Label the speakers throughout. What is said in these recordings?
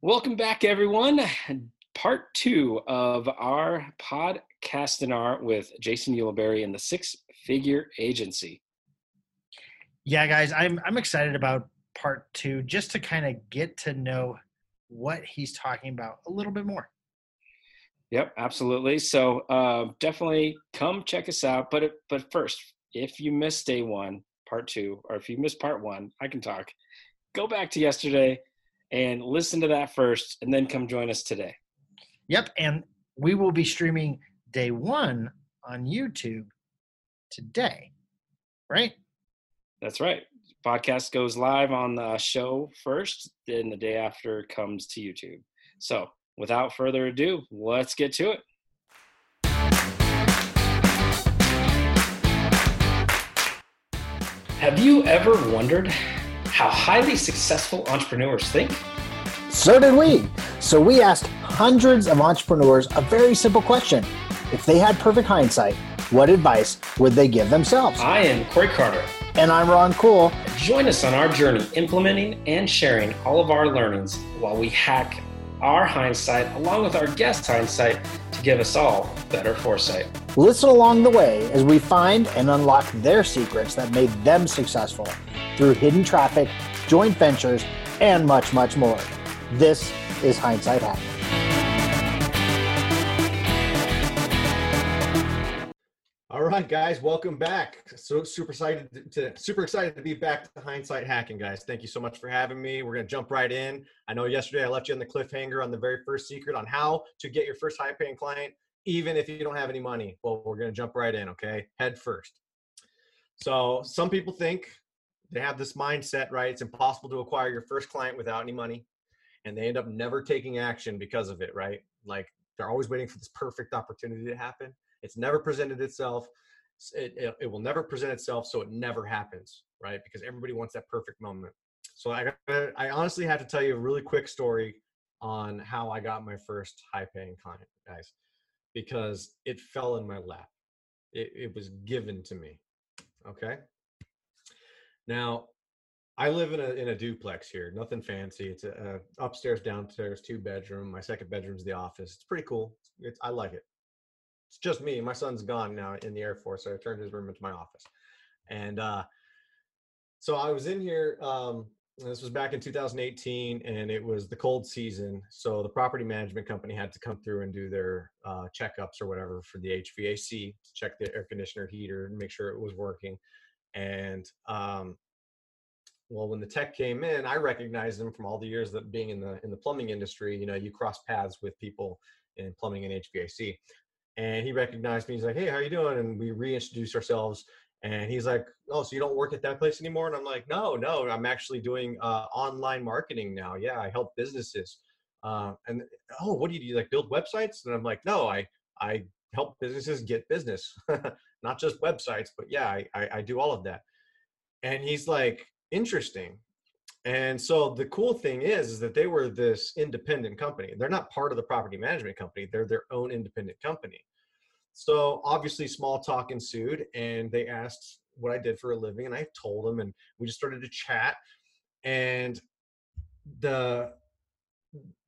Speaker 1: Welcome back, everyone. Part two of our podcast and art with Jason Ulibarri and the Six Figure Agency.
Speaker 2: Yeah, guys, I'm I'm excited about part two just to kind of get to know what he's talking about a little bit more.
Speaker 1: Yep, absolutely. So uh, definitely come check us out. But but first, if you missed day one, part two, or if you missed part one, I can talk. Go back to yesterday and listen to that first and then come join us today.
Speaker 2: Yep. And we will be streaming day one on YouTube today, right?
Speaker 1: That's right. Podcast goes live on the show first, then the day after comes to YouTube. So without further ado, let's get to it. Have you ever wondered how highly successful entrepreneurs think?
Speaker 3: So did we. So we asked hundreds of entrepreneurs a very simple question. If they had perfect hindsight, what advice would they give themselves?
Speaker 1: I am Corey Carter.
Speaker 3: And I'm Ron Cool.
Speaker 1: Join us on our journey implementing and sharing all of our learnings while we hack our hindsight along with our guest hindsight to give us all better foresight.
Speaker 3: Listen along the way as we find and unlock their secrets that made them successful through hidden traffic, joint ventures, and much, much more. This is Hindsight Hacking.
Speaker 4: All right, guys, welcome back. So super excited to super excited to be back to Hindsight Hacking, guys. Thank you so much for having me. We're gonna jump right in. I know yesterday I left you on the cliffhanger on the very first secret on how to get your first high-paying client, even if you don't have any money. Well, we're gonna jump right in, okay? Head first. So some people think they have this mindset, right? It's impossible to acquire your first client without any money. And they end up never taking action because of it, right? Like they're always waiting for this perfect opportunity to happen. It's never presented itself. It, it, it will never present itself, so it never happens, right? Because everybody wants that perfect moment. So I, I honestly have to tell you a really quick story on how I got my first high paying client, guys, because it fell in my lap. It, it was given to me. Okay. Now, I live in a in a duplex here, nothing fancy. It's a, a upstairs, downstairs, two bedroom. My second bedroom's the office. It's pretty cool. It's, I like it. It's just me. My son's gone now in the Air Force, so I turned his room into my office. And uh, so I was in here. Um, this was back in 2018, and it was the cold season. So the property management company had to come through and do their uh, checkups or whatever for the HVAC to check the air conditioner heater and make sure it was working. And um, well, when the tech came in, I recognized him from all the years that being in the in the plumbing industry. You know, you cross paths with people in plumbing and HVAC. And he recognized me. He's like, "Hey, how you doing?" And we reintroduced ourselves. And he's like, "Oh, so you don't work at that place anymore?" And I'm like, "No, no, I'm actually doing uh, online marketing now. Yeah, I help businesses." Uh, and oh, what do you do? You like build websites? And I'm like, "No, I I help businesses get business, not just websites, but yeah, I, I, I do all of that." And he's like, "Interesting." And so the cool thing is, is that they were this independent company. They're not part of the property management company. They're their own independent company. So obviously, small talk ensued, and they asked what I did for a living, and I told them, and we just started to chat. And the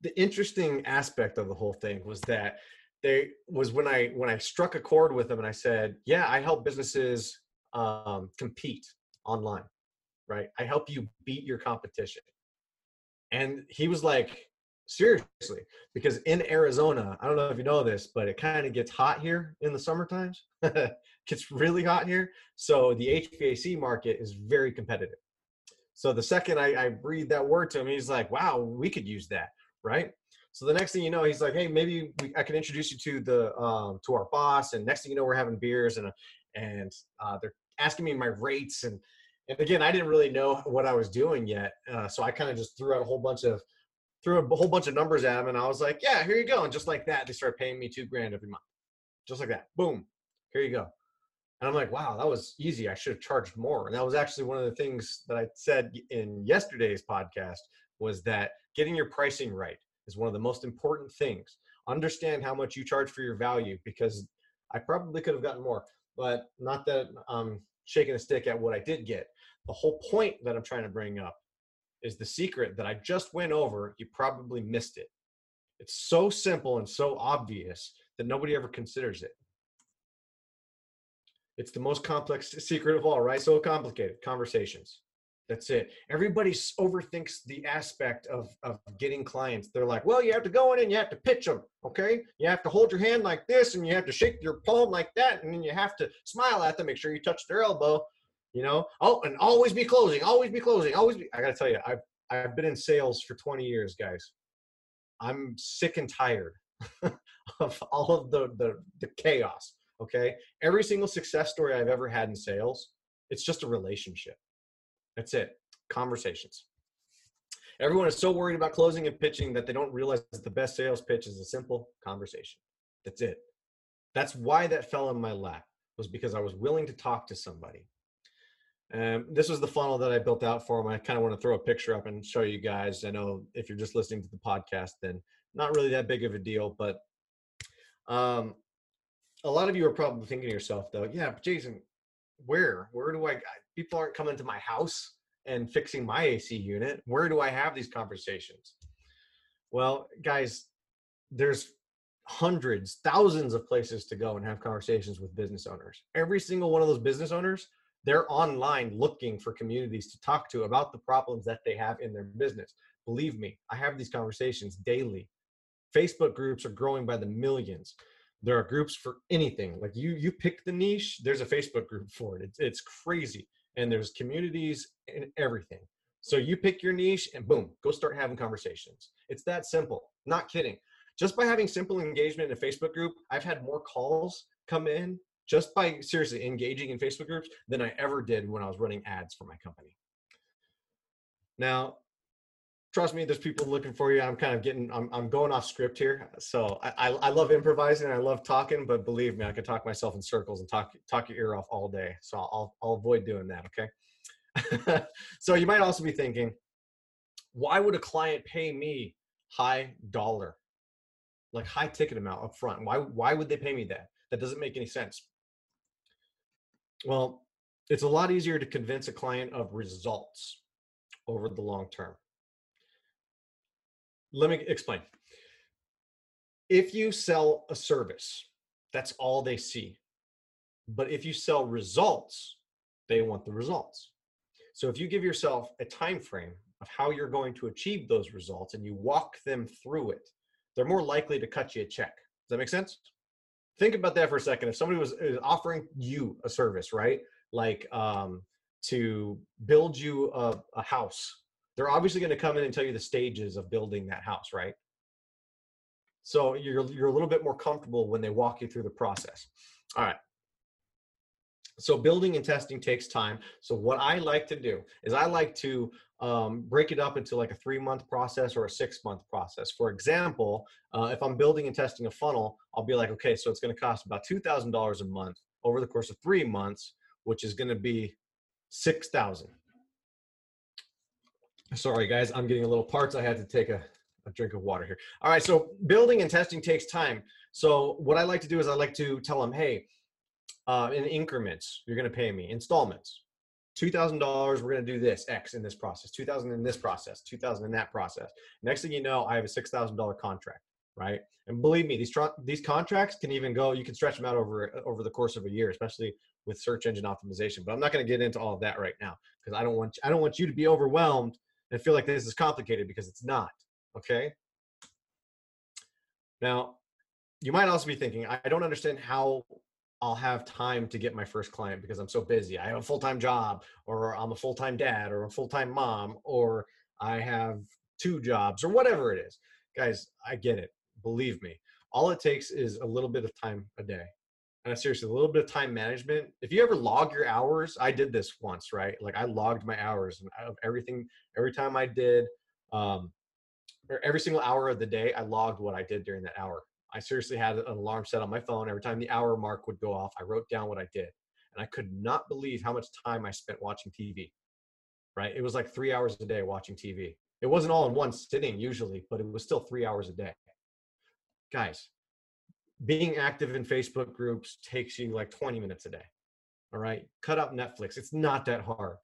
Speaker 4: the interesting aspect of the whole thing was that they was when I when I struck a chord with them, and I said, "Yeah, I help businesses um, compete online, right? I help you beat your competition." And he was like, seriously? Because in arizona i don't know if you know this but it kind of gets hot here in the summer times. Gets really hot here. So the hvac market is very competitive. So the second I, I breathed that word to him he's like wow we could use that right so the next thing you know he's like hey maybe we, i can introduce you to the um, to our boss and next thing you know we're having beers and and uh, they're asking me my rates and and again i didn't really know what i was doing yet uh, so i kind of just threw out a whole bunch of threw a whole bunch of numbers at him, and I was like, "Yeah, here you go." And just like that, they started paying me two grand every month, just like that. Boom, here you go. And I'm like, "Wow, that was easy. I should have charged more." And that was actually one of the things that I said in yesterday's podcast was that getting your pricing right is one of the most important things. Understand how much you charge for your value because I probably could have gotten more, but not that I'm shaking a stick at what I did get. The whole point that I'm trying to bring up is the secret that I just went over. You probably missed it. It's so simple and so obvious that nobody ever considers it. It's the most complex secret of all, right? So complicated conversations. That's it. Everybody overthinks the aspect of, of getting clients. They're like, well, you have to go in and you have to pitch them. Okay. You have to hold your hand like this and you have to shake your palm like that. And then you have to smile at them, make sure you touch their elbow, you know? Oh, and always be closing, always be closing, always be. I got to tell you, I've, I've been in sales for 20 years, guys. I'm sick and tired of all of the, the, the chaos. Okay. Every single success story I've ever had in sales, it's just a relationship that's it. Conversations. Everyone is so worried about closing and pitching that they don't realize that the best sales pitch is a simple conversation. That's it. That's why that fell in my lap was because I was willing to talk to somebody. Um, this was the funnel that I built out for them. I kind of want to throw a picture up and show you guys. I know if you're just listening to the podcast, then not really that big of a deal. But um, a lot of you are probably thinking to yourself, though, yeah, Jason, where? Where do I? people aren't coming to my house and fixing my AC unit. Where do I have these conversations? Well, guys, there's hundreds, thousands of places to go and have conversations with business owners. Every single one of those business owners, they're online looking for communities to talk to about the problems that they have in their business. Believe me, I have these conversations daily. Facebook groups are growing by the millions. There are groups for anything. Like you you pick the niche, there's a Facebook group for it. It's it's crazy and there's communities and everything. So you pick your niche and boom, go start having conversations. It's that simple. Not kidding. Just by having simple engagement in a Facebook group, I've had more calls come in just by seriously engaging in Facebook groups than I ever did when I was running ads for my company. Now, trust me, there's people looking for you. I'm kind of getting, I'm, I'm going off script here. So I, I, I love improvising. I love talking, but believe me, I could talk myself in circles and talk, talk your ear off all day. So I'll, I'll avoid doing that. Okay. so you might also be thinking, why would a client pay me high dollar, like high ticket amount up front? Why, why would they pay me that? That doesn't make any sense. Well, it's a lot easier to convince a client of results over the long term let me explain. If you sell a service, that's all they see. But if you sell results, they want the results. So if you give yourself a time frame of how you're going to achieve those results and you walk them through it, they're more likely to cut you a check. Does that make sense? Think about that for a second. If somebody was offering you a service, right? Like um, to build you a, a house they're obviously going to come in and tell you the stages of building that house, right? So you're you're a little bit more comfortable when they walk you through the process. All right. So building and testing takes time. So what I like to do is I like to um, break it up into like a three month process or a six month process. For example, uh, if I'm building and testing a funnel, I'll be like, okay, so it's going to cost about two thousand dollars a month over the course of three months, which is going to be six thousand. Sorry, guys, I'm getting a little parts. I had to take a, a drink of water here. All right, so building and testing takes time. So what I like to do is I like to tell them, hey, uh, in increments, you're going to pay me installments. $2,000, we're going to do this X in this process, 2000 in this process, 2000 in that process. Next thing you know, I have a $6,000 contract, right? And believe me, these these contracts can even go, you can stretch them out over over the course of a year, especially with search engine optimization. But I'm not going to get into all of that right now because I don't want I don't want you to be overwhelmed and feel like this is complicated because it's not. Okay. Now, you might also be thinking, I don't understand how I'll have time to get my first client because I'm so busy. I have a full time job, or I'm a full time dad, or a full time mom, or I have two jobs, or whatever it is. Guys, I get it. Believe me. All it takes is a little bit of time a day and seriously a little bit of time management. If you ever log your hours i did this once right? Like i logged my hours and of everything every time i did um or every single hour of the day i logged what i did during that hour. I seriously had an alarm set on my phone. Every time the hour mark would go off i wrote down what i did. And i could not believe how much time i spent watching tv right? It was like three hours a day watching tv it wasn't all in one sitting usually but it was still three hours a day. Guys being active in Facebook groups takes you like 20 minutes a day. All right. Cut up Netflix. It's not that hard.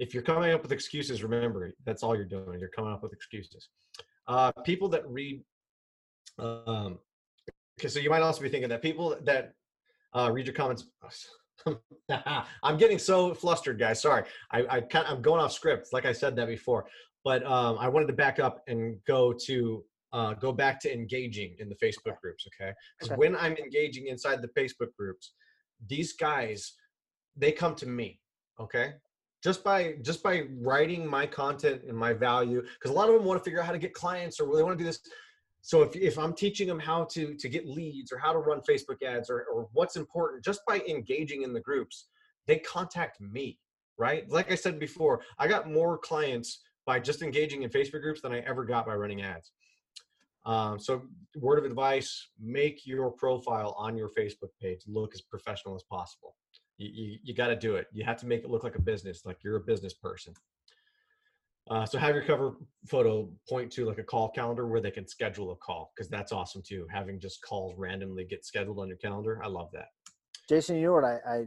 Speaker 4: if you're coming up with excuses, remember that's all you're doing. You're coming up with excuses. Uh, people that read, um, okay, so you might also be thinking that people that uh, read your comments. I'm getting so flustered, guys. Sorry, I, I kind of, I'm going off script. Like I said that before, but um, I wanted to back up and go to uh, go back to engaging in the Facebook groups. Okay, because
Speaker 3: Okay.
Speaker 4: when I'm engaging inside the Facebook groups, these guys they come to me. Okay, just by just by writing my content and my value because a lot of them want to figure out how to get clients or they want to do this so if, if i'm teaching them how to to get leads or how to run facebook ads or, or what's important just by engaging in the groups they contact me right like i said before i got more clients by just engaging in facebook groups than i ever got by running ads um, so word of advice make your profile on your facebook page look as professional as possible you, you, you got to do it. You have to make it look like a business, like you're a business person. Uh, so have your cover photo point to like a call calendar where they can schedule a call because that's awesome too. Having just calls randomly get scheduled on your calendar, I love that.
Speaker 3: Jason, you know what I, I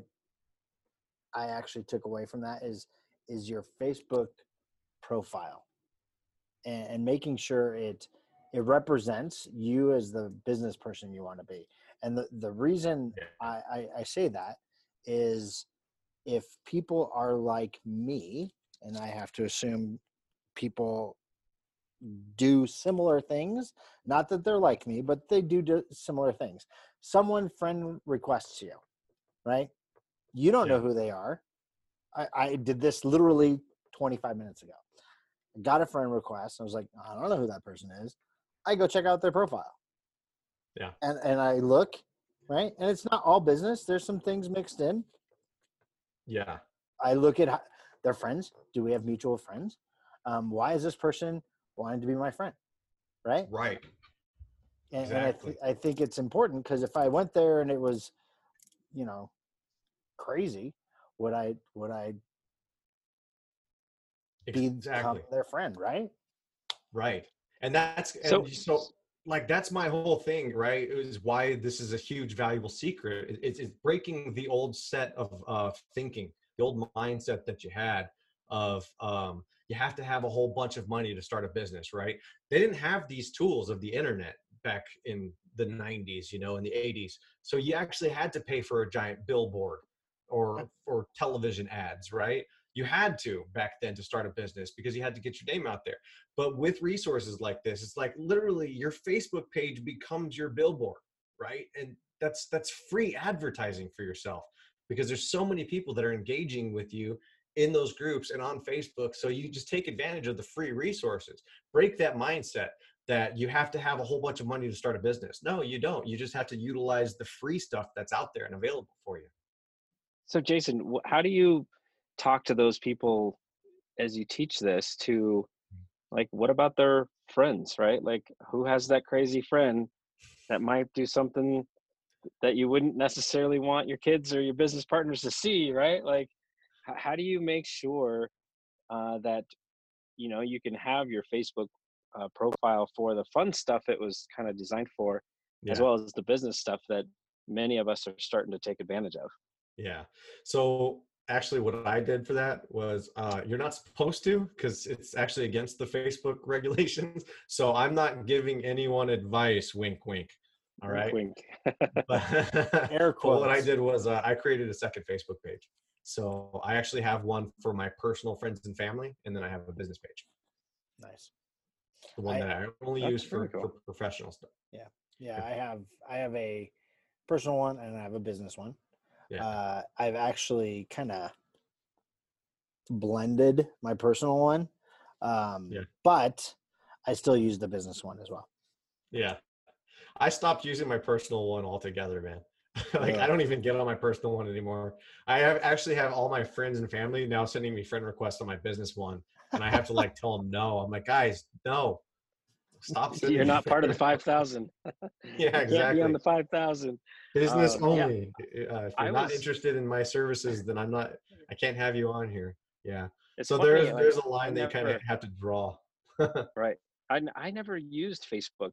Speaker 3: I actually took away from that is is your Facebook profile and, and making sure it it represents you as the business person you want to be. And the, the reason
Speaker 4: Yeah.
Speaker 3: I, I, I say that is if people are like me, and I have to assume people do similar things, not that they're like me, but they do, do similar things. Someone friend requests you, right? You don't know who they are. I, I did this literally 25 minutes ago. I got a friend request. I was like, I don't know who that person is. I go check out their profile.
Speaker 4: Yeah.
Speaker 3: And and I look, right? And it's not all business. There's some things mixed in.
Speaker 4: Yeah.
Speaker 3: I look at their friends. Do we have mutual friends? Um, why is this person wanting to be my friend? Right.
Speaker 4: Right.
Speaker 3: And, and I,
Speaker 4: Exactly.
Speaker 3: th- I think it's important because if I went there and it was, you know, crazy, would I would I become
Speaker 4: Exactly.
Speaker 3: their friend? Right.
Speaker 4: Right. And that's and
Speaker 1: So-
Speaker 4: so, like that's my whole thing, right? Is why this is a huge valuable secret. It's, it's breaking the old set of uh, thinking, the old mindset that you had of um, you have to have a whole bunch of money to start a business, right? They didn't have these tools of the internet back in the 90s, you know, in the 80s. So you actually had to pay for a giant billboard or or television ads, right? You had to back then to start a business because you had to get your name out there. But with resources like this, it's like literally your Facebook page becomes your billboard, right? And that's that's free advertising for yourself because there's so many people that are engaging with you in those groups and on Facebook. So you just take advantage of the free resources. Break that mindset that you have to have a whole bunch of money to start a business. No, you don't. You just have to utilize the free stuff that's out there and available for you.
Speaker 1: So, Jason, how do you talk to those people as you teach this to, like, what about their friends, right? Like, who has that crazy friend that might do something that you wouldn't necessarily want your kids or your business partners to see, right? Like, how do you make sure uh, that, you know, you can have your Facebook uh, profile for the fun stuff it was kind of designed for, as well as the business stuff that many of us are starting to take advantage of?
Speaker 4: Yeah. So actually, what I did for that was uh, you're not supposed to because it's actually against the Facebook regulations. So I'm not giving anyone advice. Wink, wink. All right.
Speaker 1: Wink,
Speaker 4: But,
Speaker 3: Air
Speaker 4: but what I did was uh, I created a second Facebook page. So I actually have one for my personal friends and family, and then I have a business page,
Speaker 3: Nice.
Speaker 4: the one
Speaker 3: I-
Speaker 4: that I only use for,
Speaker 1: cool.
Speaker 4: for professional stuff.
Speaker 3: Yeah. Yeah, I have I have a personal one and I have a business one.
Speaker 4: Yeah.
Speaker 3: Uh, I've actually kind of blended my personal one, um,
Speaker 4: Yeah.
Speaker 3: but I still use the business one as well.
Speaker 4: Yeah. I stopped using my personal one altogether, man. like
Speaker 3: Really?
Speaker 4: I don't even get on my personal one anymore. I have actually have all my friends and family now sending me friend requests on my business one, and I have to like tell them no. I'm like, guys, no, stop.
Speaker 1: You're not part of the five thousand.
Speaker 4: requests." Yeah,
Speaker 1: Can't be
Speaker 4: exactly.
Speaker 1: on the five thousand.
Speaker 4: Business
Speaker 1: um, yeah.
Speaker 4: only. Uh, if you're not interested in my services, then I'm not. I can't have you on here. Yeah. So
Speaker 1: funny,
Speaker 4: there's
Speaker 1: like,
Speaker 4: there's a
Speaker 1: I
Speaker 4: line that you kind of have to draw.
Speaker 1: right. I I never used Facebook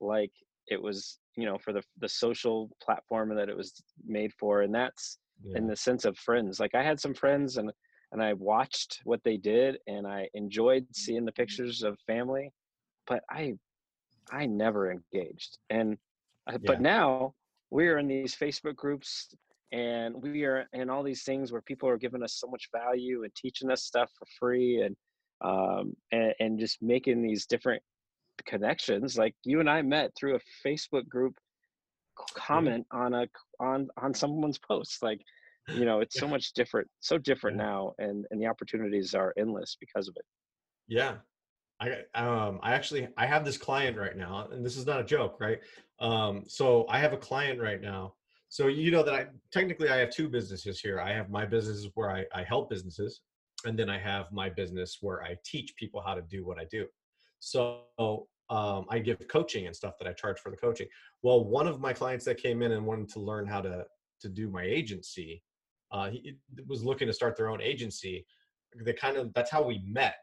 Speaker 1: like it was you know for the the social platform that it was made for, and that's
Speaker 4: Yeah.
Speaker 1: in the sense of friends. Like I had some friends, and
Speaker 5: and I watched what they did and I enjoyed seeing the pictures of family, but I I never engaged. And uh, but now we are in these Facebook groups and we are in all these things where people are giving us so much value and teaching us stuff for free and um and, and just making these different connections like you and I met through a Facebook group c- comment on a on on someone's post like you know it's so much different so different
Speaker 4: Yeah.
Speaker 5: now and and the opportunities are endless because of it
Speaker 4: Yeah. I um I actually I have this client right now, and this is not a joke, right? Um, so I have a client right now. So you know that I technically I have two businesses here. I have my business where I, I help businesses, and then I have my business where I teach people how to do what I do. So um, I give coaching and stuff that I charge for the coaching. Well, one of my clients that came in and wanted to learn how to to do my agency, uh, he was looking to start their own agency. They kind of that's how we met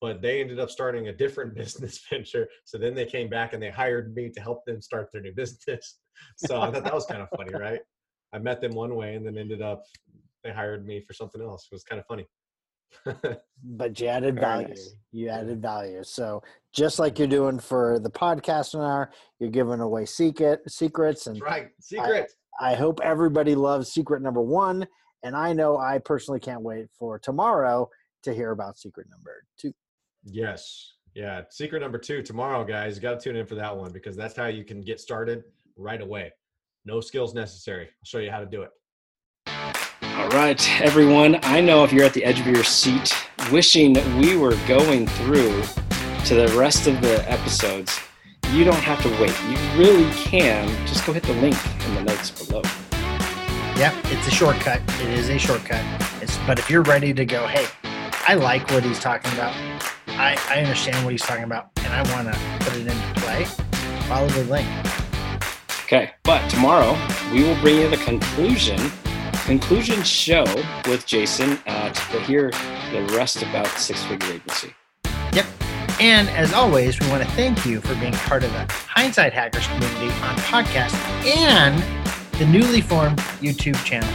Speaker 4: but they ended up starting a different business venture. So then they came back and they hired me to help them start their new business. So I thought that was kind of funny, right? I met them one way and then ended up they hired me for something else. It was kind of funny.
Speaker 3: but you added value.
Speaker 5: nice.
Speaker 3: You added value. So just like you're doing for the podcast hour, you're giving away secret secrets, and
Speaker 4: That's right. Secret.
Speaker 3: I hope everybody loves secret number one. And I know I personally can't wait for tomorrow to hear about secret number two.
Speaker 4: Yes. Yeah. Secret number two tomorrow, guys. You got to tune in for that one because that's how you can get started right away. No skills necessary. I'll show you how to do it.
Speaker 1: All right, everyone. I know if you're at the edge of your seat, wishing we were going through to the rest of the episodes, you don't have to wait. You really can just go hit the link in the notes below.
Speaker 2: Yep, it's a shortcut. It is a shortcut. It's, but if you're ready to go, hey, I like what he's talking about. I, I understand what he's talking about, and I want to put it into play. Follow the link.
Speaker 1: Okay, but tomorrow we will bring you the conclusion conclusion show with Jason uh, to hear the rest about Six Figure Agency.
Speaker 2: Yep. And as always, we want to thank you for being part of the Hindsight Hackers community on podcast and the newly formed YouTube channel.